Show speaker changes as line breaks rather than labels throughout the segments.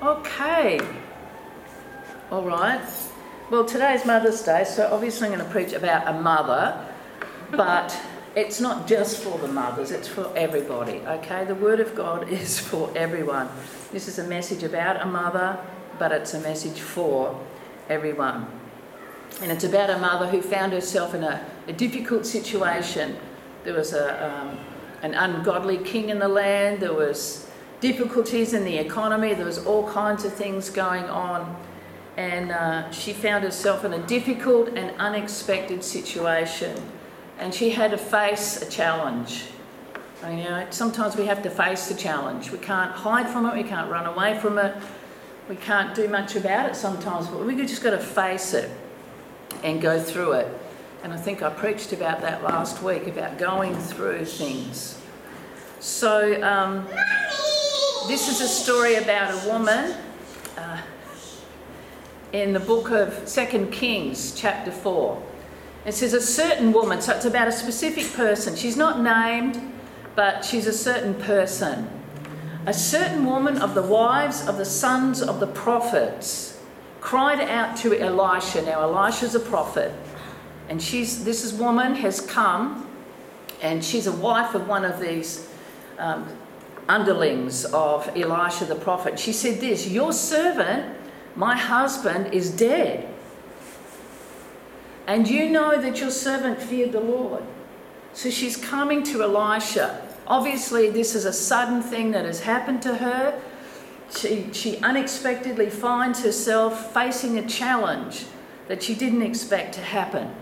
Okay. All right. Well, today's Mother's Day, so obviously I'm going to preach about a mother, but it's not just for the mothers, it's for everybody, okay? The Word of God is for everyone. This is a message about a mother, but it's a message for everyone. And it's about a mother who found herself in a, a difficult situation. There was a, um, an ungodly king in the land, there was difficulties in the economy, there was all kinds of things going on. And uh, she found herself in a difficult and unexpected situation. And she had to face a challenge. You know, sometimes we have to face the challenge. We can't hide from it, we can't run away from it, we can't do much about it sometimes, but we just got to face it and go through it. And I think I preached about that last week about going through things. So, um, this is a story about a woman uh, in the book of Second Kings, chapter 4. It says, A certain woman, so it's about a specific person. She's not named, but she's a certain person. A certain woman of the wives of the sons of the prophets cried out to Elisha. Now, Elisha's a prophet, and she's this is woman has come, and she's a wife of one of these um, underlings of Elisha the prophet. She said this Your servant, my husband, is dead. And you know that your servant feared the Lord. So she's coming to Elisha. Obviously, this is a sudden thing that has happened to her. She, she unexpectedly finds herself facing a challenge that she didn't expect to happen.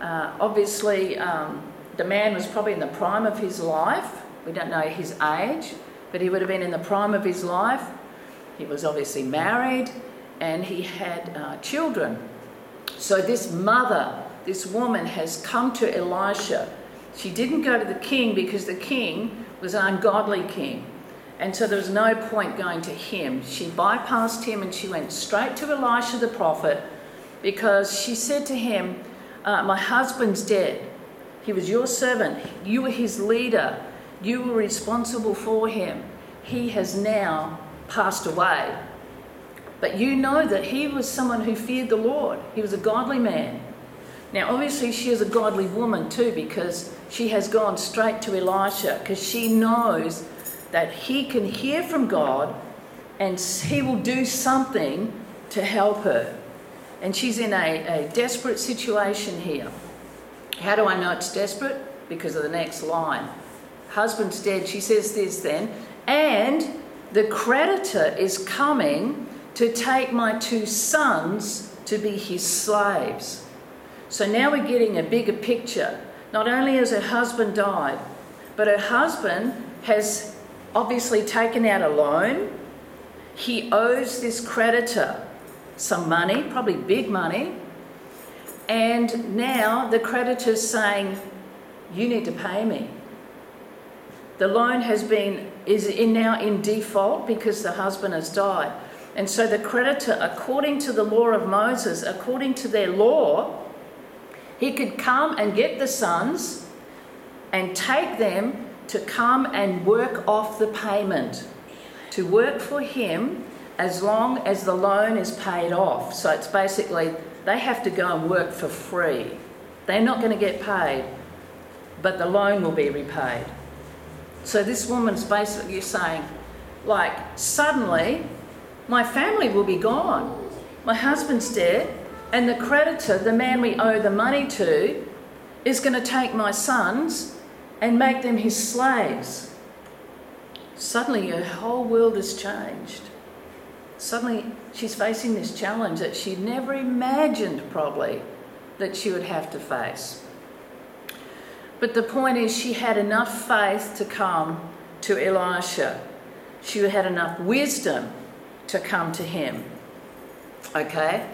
Uh, obviously, um, the man was probably in the prime of his life. We don't know his age, but he would have been in the prime of his life. He was obviously married and he had uh, children. So, this mother, this woman, has come to Elisha. She didn't go to the king because the king was an ungodly king. And so there was no point going to him. She bypassed him and she went straight to Elisha the prophet because she said to him, uh, My husband's dead. He was your servant. You were his leader. You were responsible for him. He has now passed away. But you know that he was someone who feared the Lord. He was a godly man. Now, obviously, she is a godly woman too because she has gone straight to Elisha because she knows that he can hear from God and he will do something to help her. And she's in a, a desperate situation here. How do I know it's desperate? Because of the next line husband's dead. She says this then, and the creditor is coming to take my two sons to be his slaves. So now we're getting a bigger picture. Not only has her husband died, but her husband has obviously taken out a loan. He owes this creditor some money, probably big money. And now the creditor's saying, You need to pay me. The loan has been is in now in default because the husband has died. And so the creditor, according to the law of Moses, according to their law, he could come and get the sons and take them to come and work off the payment, to work for him as long as the loan is paid off. So it's basically they have to go and work for free. They're not going to get paid, but the loan will be repaid. So this woman's basically saying, like, suddenly my family will be gone. My husband's dead, and the creditor, the man we owe the money to, is going to take my sons and make them his slaves. Suddenly, her whole world has changed. Suddenly, she's facing this challenge that she never imagined, probably, that she would have to face. But the point is, she had enough faith to come to Elisha. She had enough wisdom to come to him. Okay?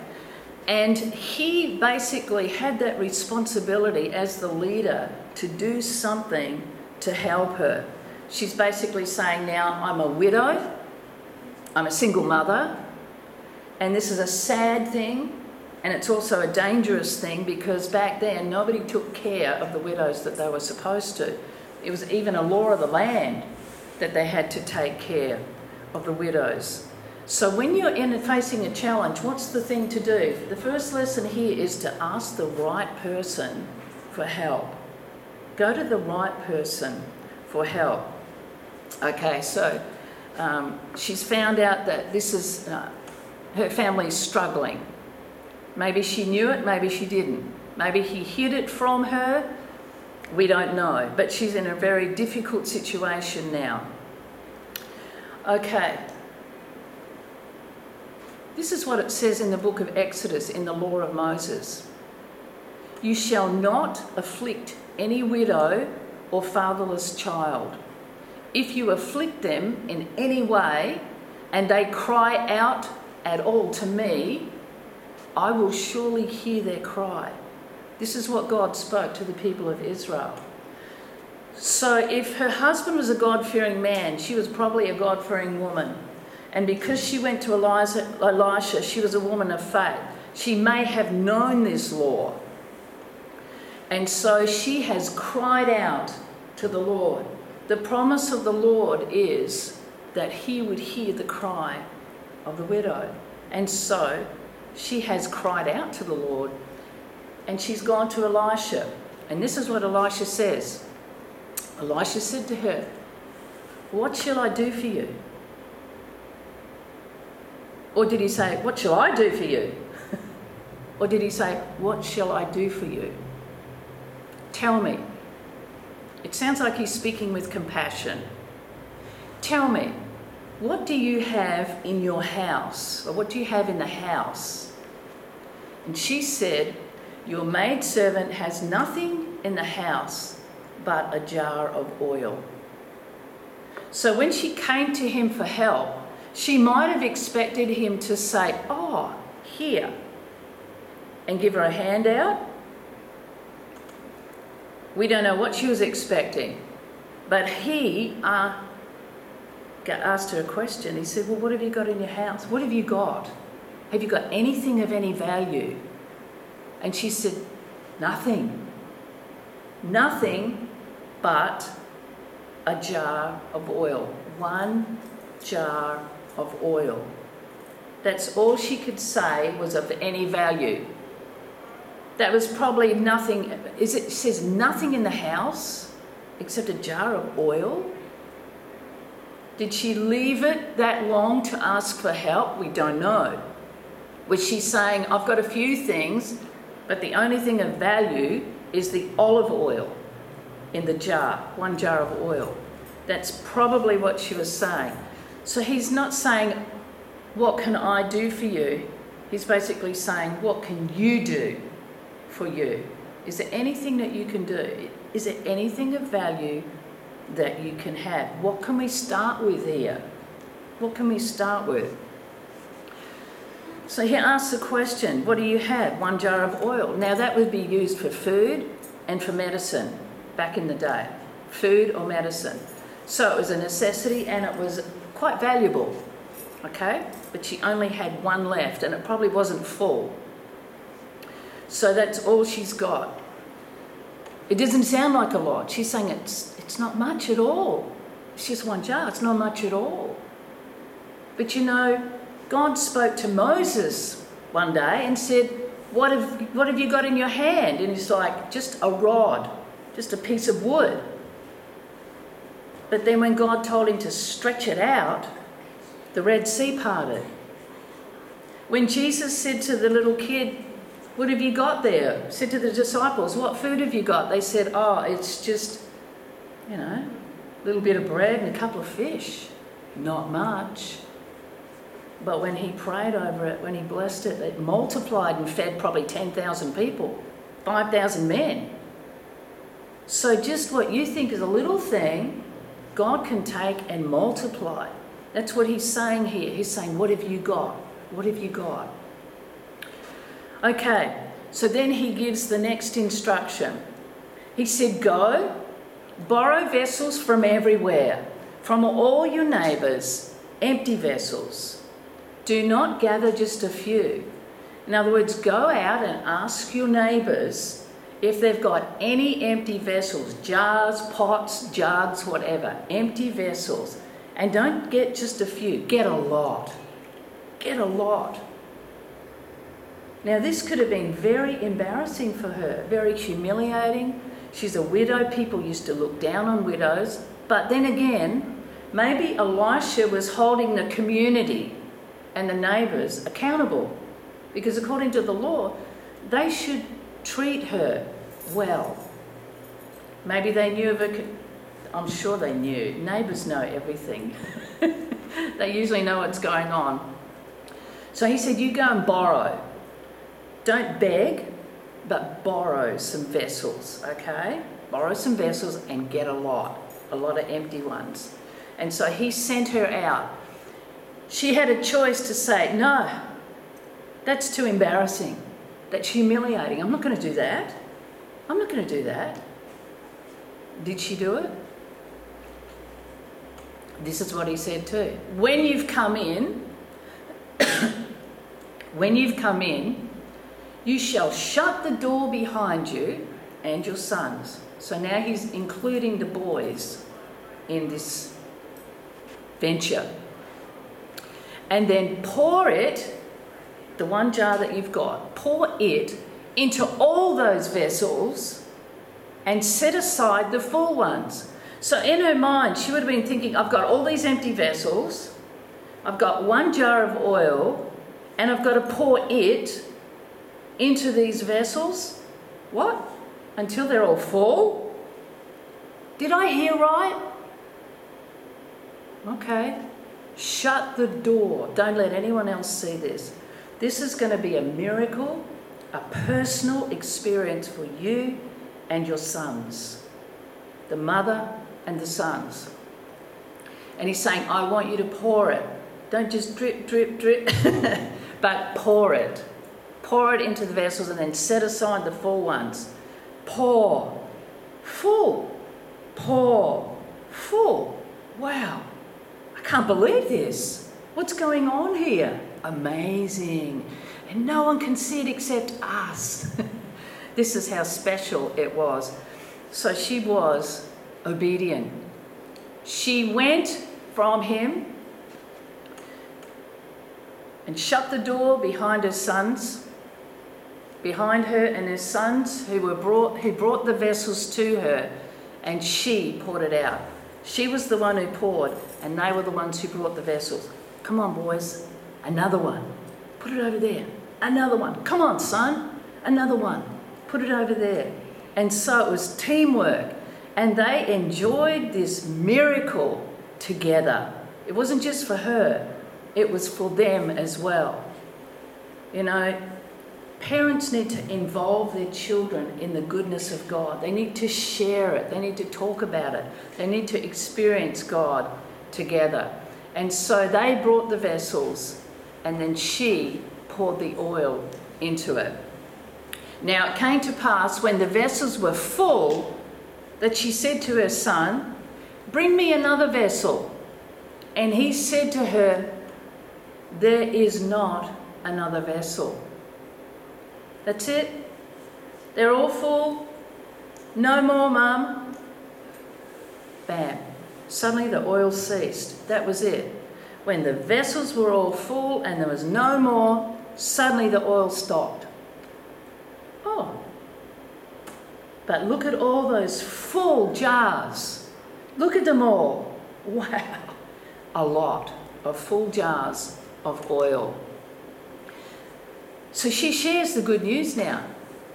And he basically had that responsibility as the leader to do something to help her. She's basically saying, Now I'm a widow, I'm a single mother, and this is a sad thing, and it's also a dangerous thing because back then nobody took care of the widows that they were supposed to. It was even a law of the land that they had to take care of the widows. So when you're in facing a challenge, what's the thing to do? The first lesson here is to ask the right person for help. Go to the right person for help. Okay, so um, she's found out that this is uh, her family's struggling. Maybe she knew it, maybe she didn't. Maybe he hid it from her. We don't know. But she's in a very difficult situation now. Okay. This is what it says in the book of Exodus in the law of Moses. You shall not afflict any widow or fatherless child. If you afflict them in any way and they cry out at all to me, I will surely hear their cry. This is what God spoke to the people of Israel. So, if her husband was a God fearing man, she was probably a God fearing woman. And because she went to Eliza, Elisha, she was a woman of faith. She may have known this law. And so she has cried out to the Lord. The promise of the Lord is that he would hear the cry of the widow. And so she has cried out to the Lord and she's gone to Elisha. And this is what Elisha says Elisha said to her, What shall I do for you? Or did he say, What shall I do for you? or did he say, What shall I do for you? Tell me. It sounds like he's speaking with compassion. Tell me, what do you have in your house? Or what do you have in the house? And she said, Your maidservant has nothing in the house but a jar of oil. So when she came to him for help, she might have expected him to say, Oh, here, and give her a handout. We don't know what she was expecting. But he uh, asked her a question. He said, Well, what have you got in your house? What have you got? Have you got anything of any value? And she said, Nothing. Nothing but a jar of oil. One jar of oil. That's all she could say was of any value. That was probably nothing. Is it says nothing in the house except a jar of oil? Did she leave it that long to ask for help? We don't know. Was she saying, I've got a few things, but the only thing of value is the olive oil in the jar, one jar of oil? That's probably what she was saying. So he's not saying, What can I do for you? He's basically saying, What can you do for you? Is there anything that you can do? Is there anything of value that you can have. What can we start with here? What can we start with? So he asks the question, what do you have? One jar of oil. Now that would be used for food and for medicine back in the day. Food or medicine. So it was a necessity and it was quite valuable. Okay? But she only had one left and it probably wasn't full. So that's all she's got. It doesn't sound like a lot. She's saying it's it's not much at all. It's just one jar, it's not much at all. But you know, God spoke to Moses one day and said, What have, what have you got in your hand? And he's like, Just a rod, just a piece of wood. But then when God told him to stretch it out, the Red Sea parted. When Jesus said to the little kid, What have you got there? Said to the disciples, What food have you got? They said, Oh, it's just you know, a little bit of bread and a couple of fish. Not much. But when he prayed over it, when he blessed it, it multiplied and fed probably 10,000 people, 5,000 men. So, just what you think is a little thing, God can take and multiply. That's what he's saying here. He's saying, What have you got? What have you got? Okay, so then he gives the next instruction. He said, Go Borrow vessels from everywhere, from all your neighbours, empty vessels. Do not gather just a few. In other words, go out and ask your neighbours if they've got any empty vessels jars, pots, jugs, whatever, empty vessels. And don't get just a few, get a lot. get a lot. Now, this could have been very embarrassing for her, very humiliating. She's a widow. People used to look down on widows. But then again, maybe Elisha was holding the community and the neighbours accountable because, according to the law, they should treat her well. Maybe they knew of her. I'm sure they knew. Neighbours know everything. they usually know what's going on. So he said, You go and borrow. Don't beg, but borrow some vessels, okay? Borrow some vessels and get a lot, a lot of empty ones. And so he sent her out. She had a choice to say, No, that's too embarrassing. That's humiliating. I'm not going to do that. I'm not going to do that. Did she do it? This is what he said too. When you've come in, when you've come in, you shall shut the door behind you and your sons. So now he's including the boys in this venture. And then pour it, the one jar that you've got, pour it into all those vessels and set aside the full ones. So in her mind, she would have been thinking, I've got all these empty vessels, I've got one jar of oil, and I've got to pour it into these vessels. What? Until they're all full? Did I hear right? Okay. Shut the door. Don't let anyone else see this. This is going to be a miracle, a personal experience for you and your sons. The mother and the sons. And he's saying, I want you to pour it. Don't just drip, drip, drip, but pour it. Pour it into the vessels and then set aside the full ones. Pour. Full. Pour. Full. Wow. Can't believe this. What's going on here? Amazing. And no one can see it except us. this is how special it was. So she was obedient. She went from him and shut the door behind her sons, behind her and her sons who were brought who brought the vessels to her, and she poured it out. She was the one who poured, and they were the ones who brought the vessels. Come on, boys, another one. Put it over there. Another one. Come on, son. Another one. Put it over there. And so it was teamwork. And they enjoyed this miracle together. It wasn't just for her, it was for them as well. You know, parents need to involve their children in the goodness of God. They need to share it, they need to talk about it, they need to experience God together. And so they brought the vessels, and then she poured the oil into it. Now it came to pass when the vessels were full that she said to her son, Bring me another vessel. And he said to her, There is not another vessel. That's it. They're all full. No more, mum. Bam. Suddenly the oil ceased. That was it. When the vessels were all full and there was no more, suddenly the oil stopped. Oh. But look at all those full jars. Look at them all. Wow. A lot of full jars of oil. So she shares the good news now.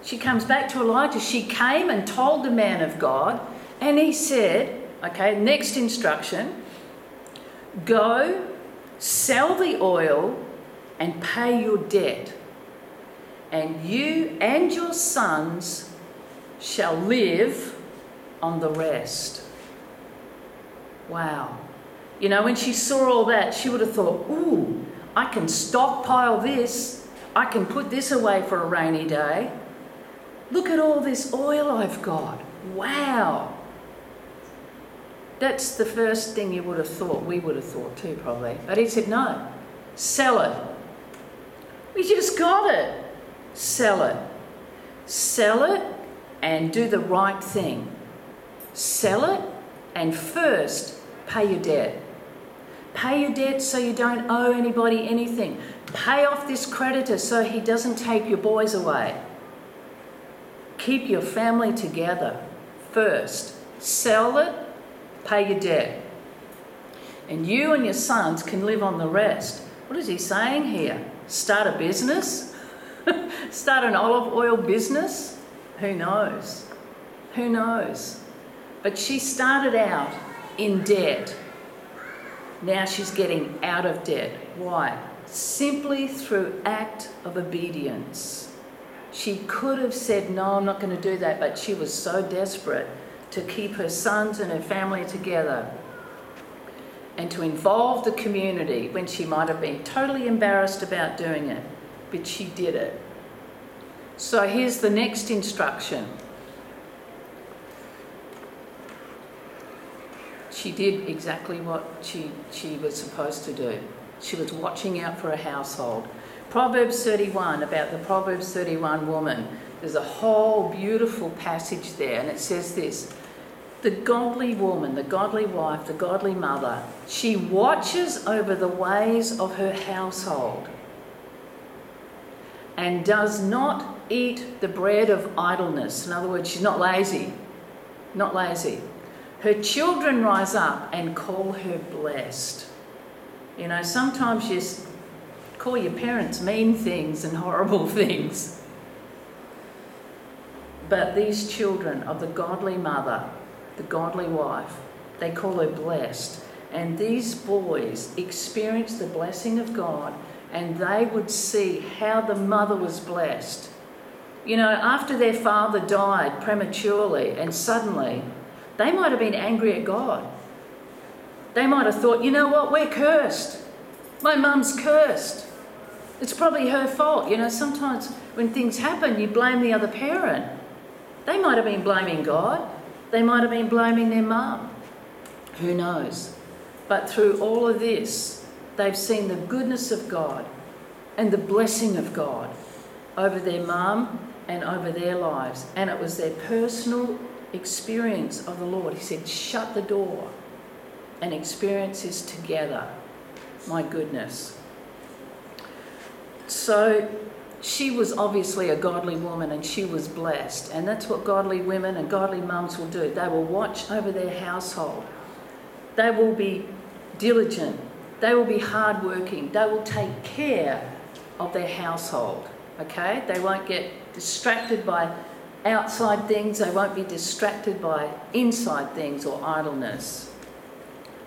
She comes back to Elijah. She came and told the man of God, and he said, okay, next instruction go sell the oil and pay your debt, and you and your sons shall live on the rest. Wow. You know, when she saw all that, she would have thought, ooh, I can stockpile this. I can put this away for a rainy day. Look at all this oil I've got. Wow. That's the first thing you would have thought. We would have thought too, probably. But he said, no, sell it. We just got it. Sell it. Sell it and do the right thing. Sell it and first pay your debt. Pay your debt so you don't owe anybody anything. Pay off this creditor so he doesn't take your boys away. Keep your family together first. Sell it, pay your debt. And you and your sons can live on the rest. What is he saying here? Start a business? Start an olive oil business? Who knows? Who knows? But she started out in debt. Now she's getting out of debt. Why? Simply through act of obedience. She could have said, No, I'm not going to do that, but she was so desperate to keep her sons and her family together and to involve the community when she might have been totally embarrassed about doing it, but she did it. So here's the next instruction. She did exactly what she, she was supposed to do. She was watching out for a household. Proverbs 31, about the Proverbs 31 woman, there's a whole beautiful passage there, and it says this The godly woman, the godly wife, the godly mother, she watches over the ways of her household and does not eat the bread of idleness. In other words, she's not lazy. Not lazy. Her children rise up and call her blessed. You know, sometimes you call your parents mean things and horrible things. But these children of the godly mother, the godly wife, they call her blessed. And these boys experience the blessing of God and they would see how the mother was blessed. You know, after their father died prematurely and suddenly, they might have been angry at God. They might have thought, you know what, we're cursed. My mum's cursed. It's probably her fault. You know, sometimes when things happen, you blame the other parent. They might have been blaming God, they might have been blaming their mum. Who knows? But through all of this, they've seen the goodness of God and the blessing of God over their mum and over their lives. And it was their personal experience of the Lord. He said, shut the door and experience this together. My goodness. So she was obviously a godly woman and she was blessed. And that's what godly women and godly mums will do. They will watch over their household. They will be diligent. They will be hardworking. They will take care of their household. Okay? They won't get distracted by outside things, they won't be distracted by inside things or idleness.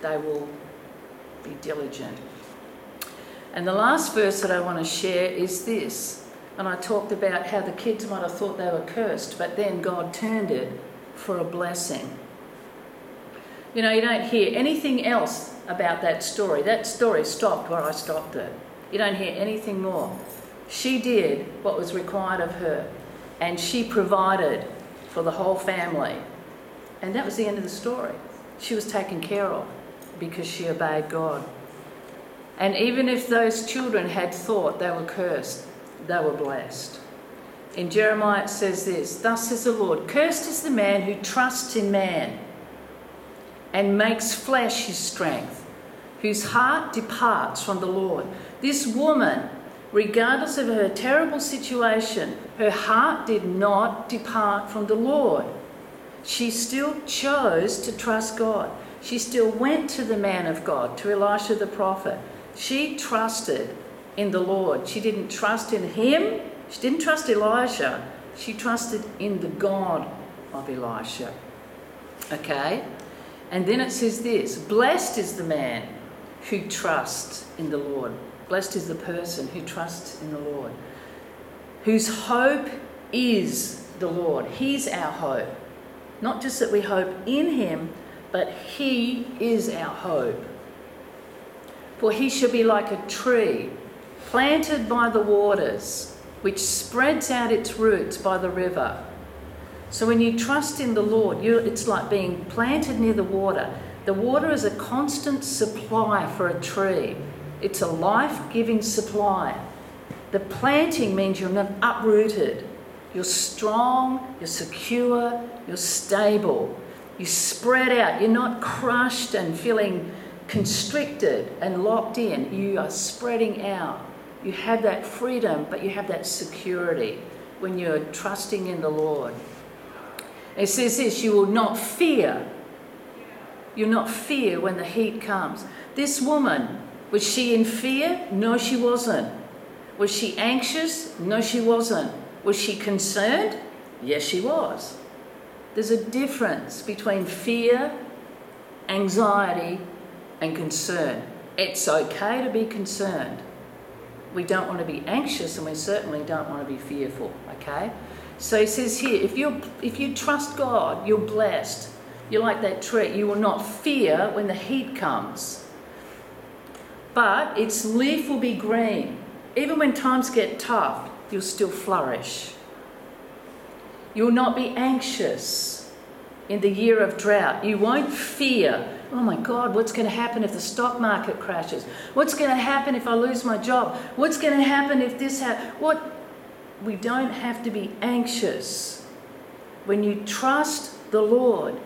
They will be diligent. And the last verse that I want to share is this. And I talked about how the kids might have thought they were cursed, but then God turned it for a blessing. You know, you don't hear anything else about that story. That story stopped where I stopped it. You don't hear anything more. She did what was required of her and she provided for the whole family. And that was the end of the story. She was taken care of because she obeyed God. And even if those children had thought they were cursed, they were blessed. In Jeremiah it says this Thus says the Lord, Cursed is the man who trusts in man and makes flesh his strength, whose heart departs from the Lord. This woman regardless of her terrible situation, her heart did not depart from the Lord. She still chose to trust God. She still went to the man of God, to Elisha the prophet. She trusted in the Lord. She didn't trust in him, she didn't trust Elijah. She trusted in the God of Elisha. Okay? And then it says this Blessed is the man who trusts in the Lord. Blessed is the person who trusts in the Lord, whose hope is the Lord. He's our hope. Not just that we hope in Him, but He is our hope. For He shall be like a tree planted by the waters, which spreads out its roots by the river. So when you trust in the Lord, it's like being planted near the water. The water is a constant supply for a tree. It's a life giving supply. The planting means you're not uprooted. You're strong, you're secure, you're stable. You spread out. You're not crushed and feeling constricted and locked in. You are spreading out. You have that freedom, but you have that security when you're trusting in the Lord. It says this you will not fear. You'll not fear when the heat comes. This woman, was she in fear? No, she wasn't. Was she anxious? No, she wasn't. Was she concerned? Yes, she was. There's a difference between fear, anxiety, and concern. It's okay to be concerned. We don't want to be anxious and we certainly don't want to be fearful, okay? So he says here, if you if you trust God, you're blessed. You're like that tree. You will not fear when the heat comes. But its leaf will be green. Even when times get tough, you'll still flourish. You'll not be anxious in the year of drought. You won't fear oh my God, what's going to happen if the stock market crashes? What's going to happen if I lose my job? What's going to happen if this happens? What? We don't have to be anxious. When you trust the Lord,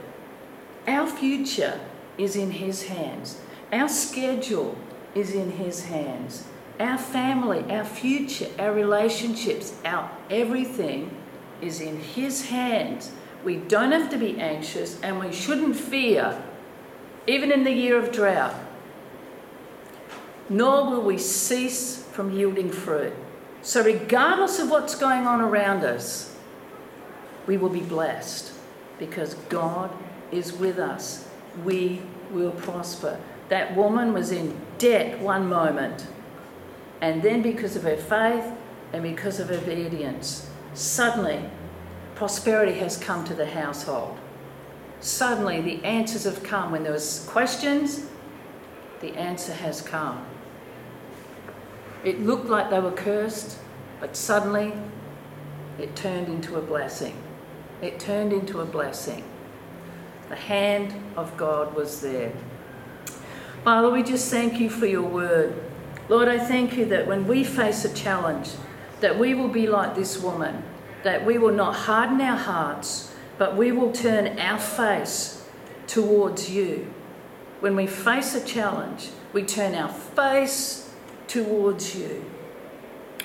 our future is in His hands. Our schedule is in His hands. Our family, our future, our relationships, our everything is in His hands. We don't have to be anxious and we shouldn't fear even in the year of drought. Nor will we cease from yielding fruit. So, regardless of what's going on around us, we will be blessed because God is with us. We will prosper. That woman was in debt one moment, and then because of her faith and because of obedience, suddenly prosperity has come to the household suddenly the answers have come. When there was questions, the answer has come. It looked like they were cursed, but suddenly it turned into a blessing. It turned into a blessing. The hand of God was there. Father, we just thank you for your word. Lord, I thank you that when we face a challenge, that we will be like this woman, that we will not harden our hearts, but we will turn our face towards you. When we face a challenge, we turn our face towards you.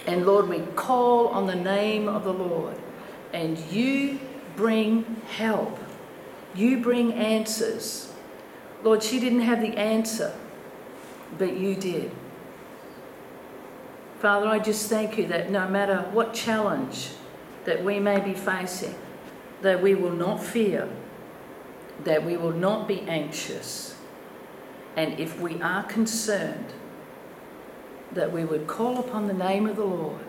And Lord, we call on the name of the Lord, and you bring help. You bring answers. Lord, she didn't have the answer, but you did. Father, I just thank you that no matter what challenge that we may be facing, that we will not fear, that we will not be anxious, and if we are concerned, that we would call upon the name of the Lord,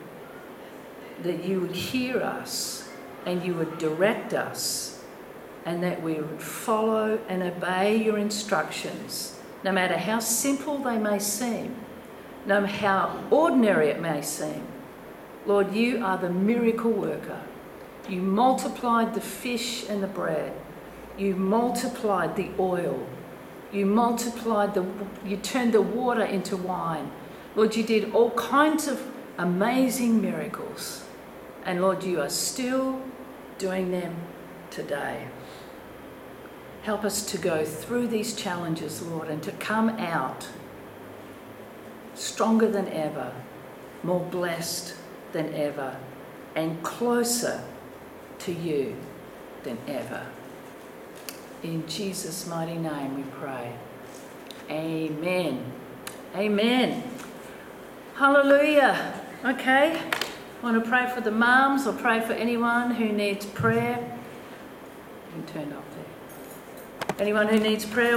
that you would hear us and you would direct us, and that we would follow and obey your instructions, no matter how simple they may seem, no matter how ordinary it may seem. Lord, you are the miracle worker. You multiplied the fish and the bread. You multiplied the oil. You multiplied the, you turned the water into wine. Lord, you did all kinds of amazing miracles. And Lord, you are still doing them today. Help us to go through these challenges, Lord, and to come out stronger than ever, more blessed than ever, and closer to you than ever. In Jesus' mighty name we pray. Amen. Amen. Hallelujah. Okay. I want to pray for the moms or pray for anyone who needs prayer. You can turn off there. Anyone who needs prayer.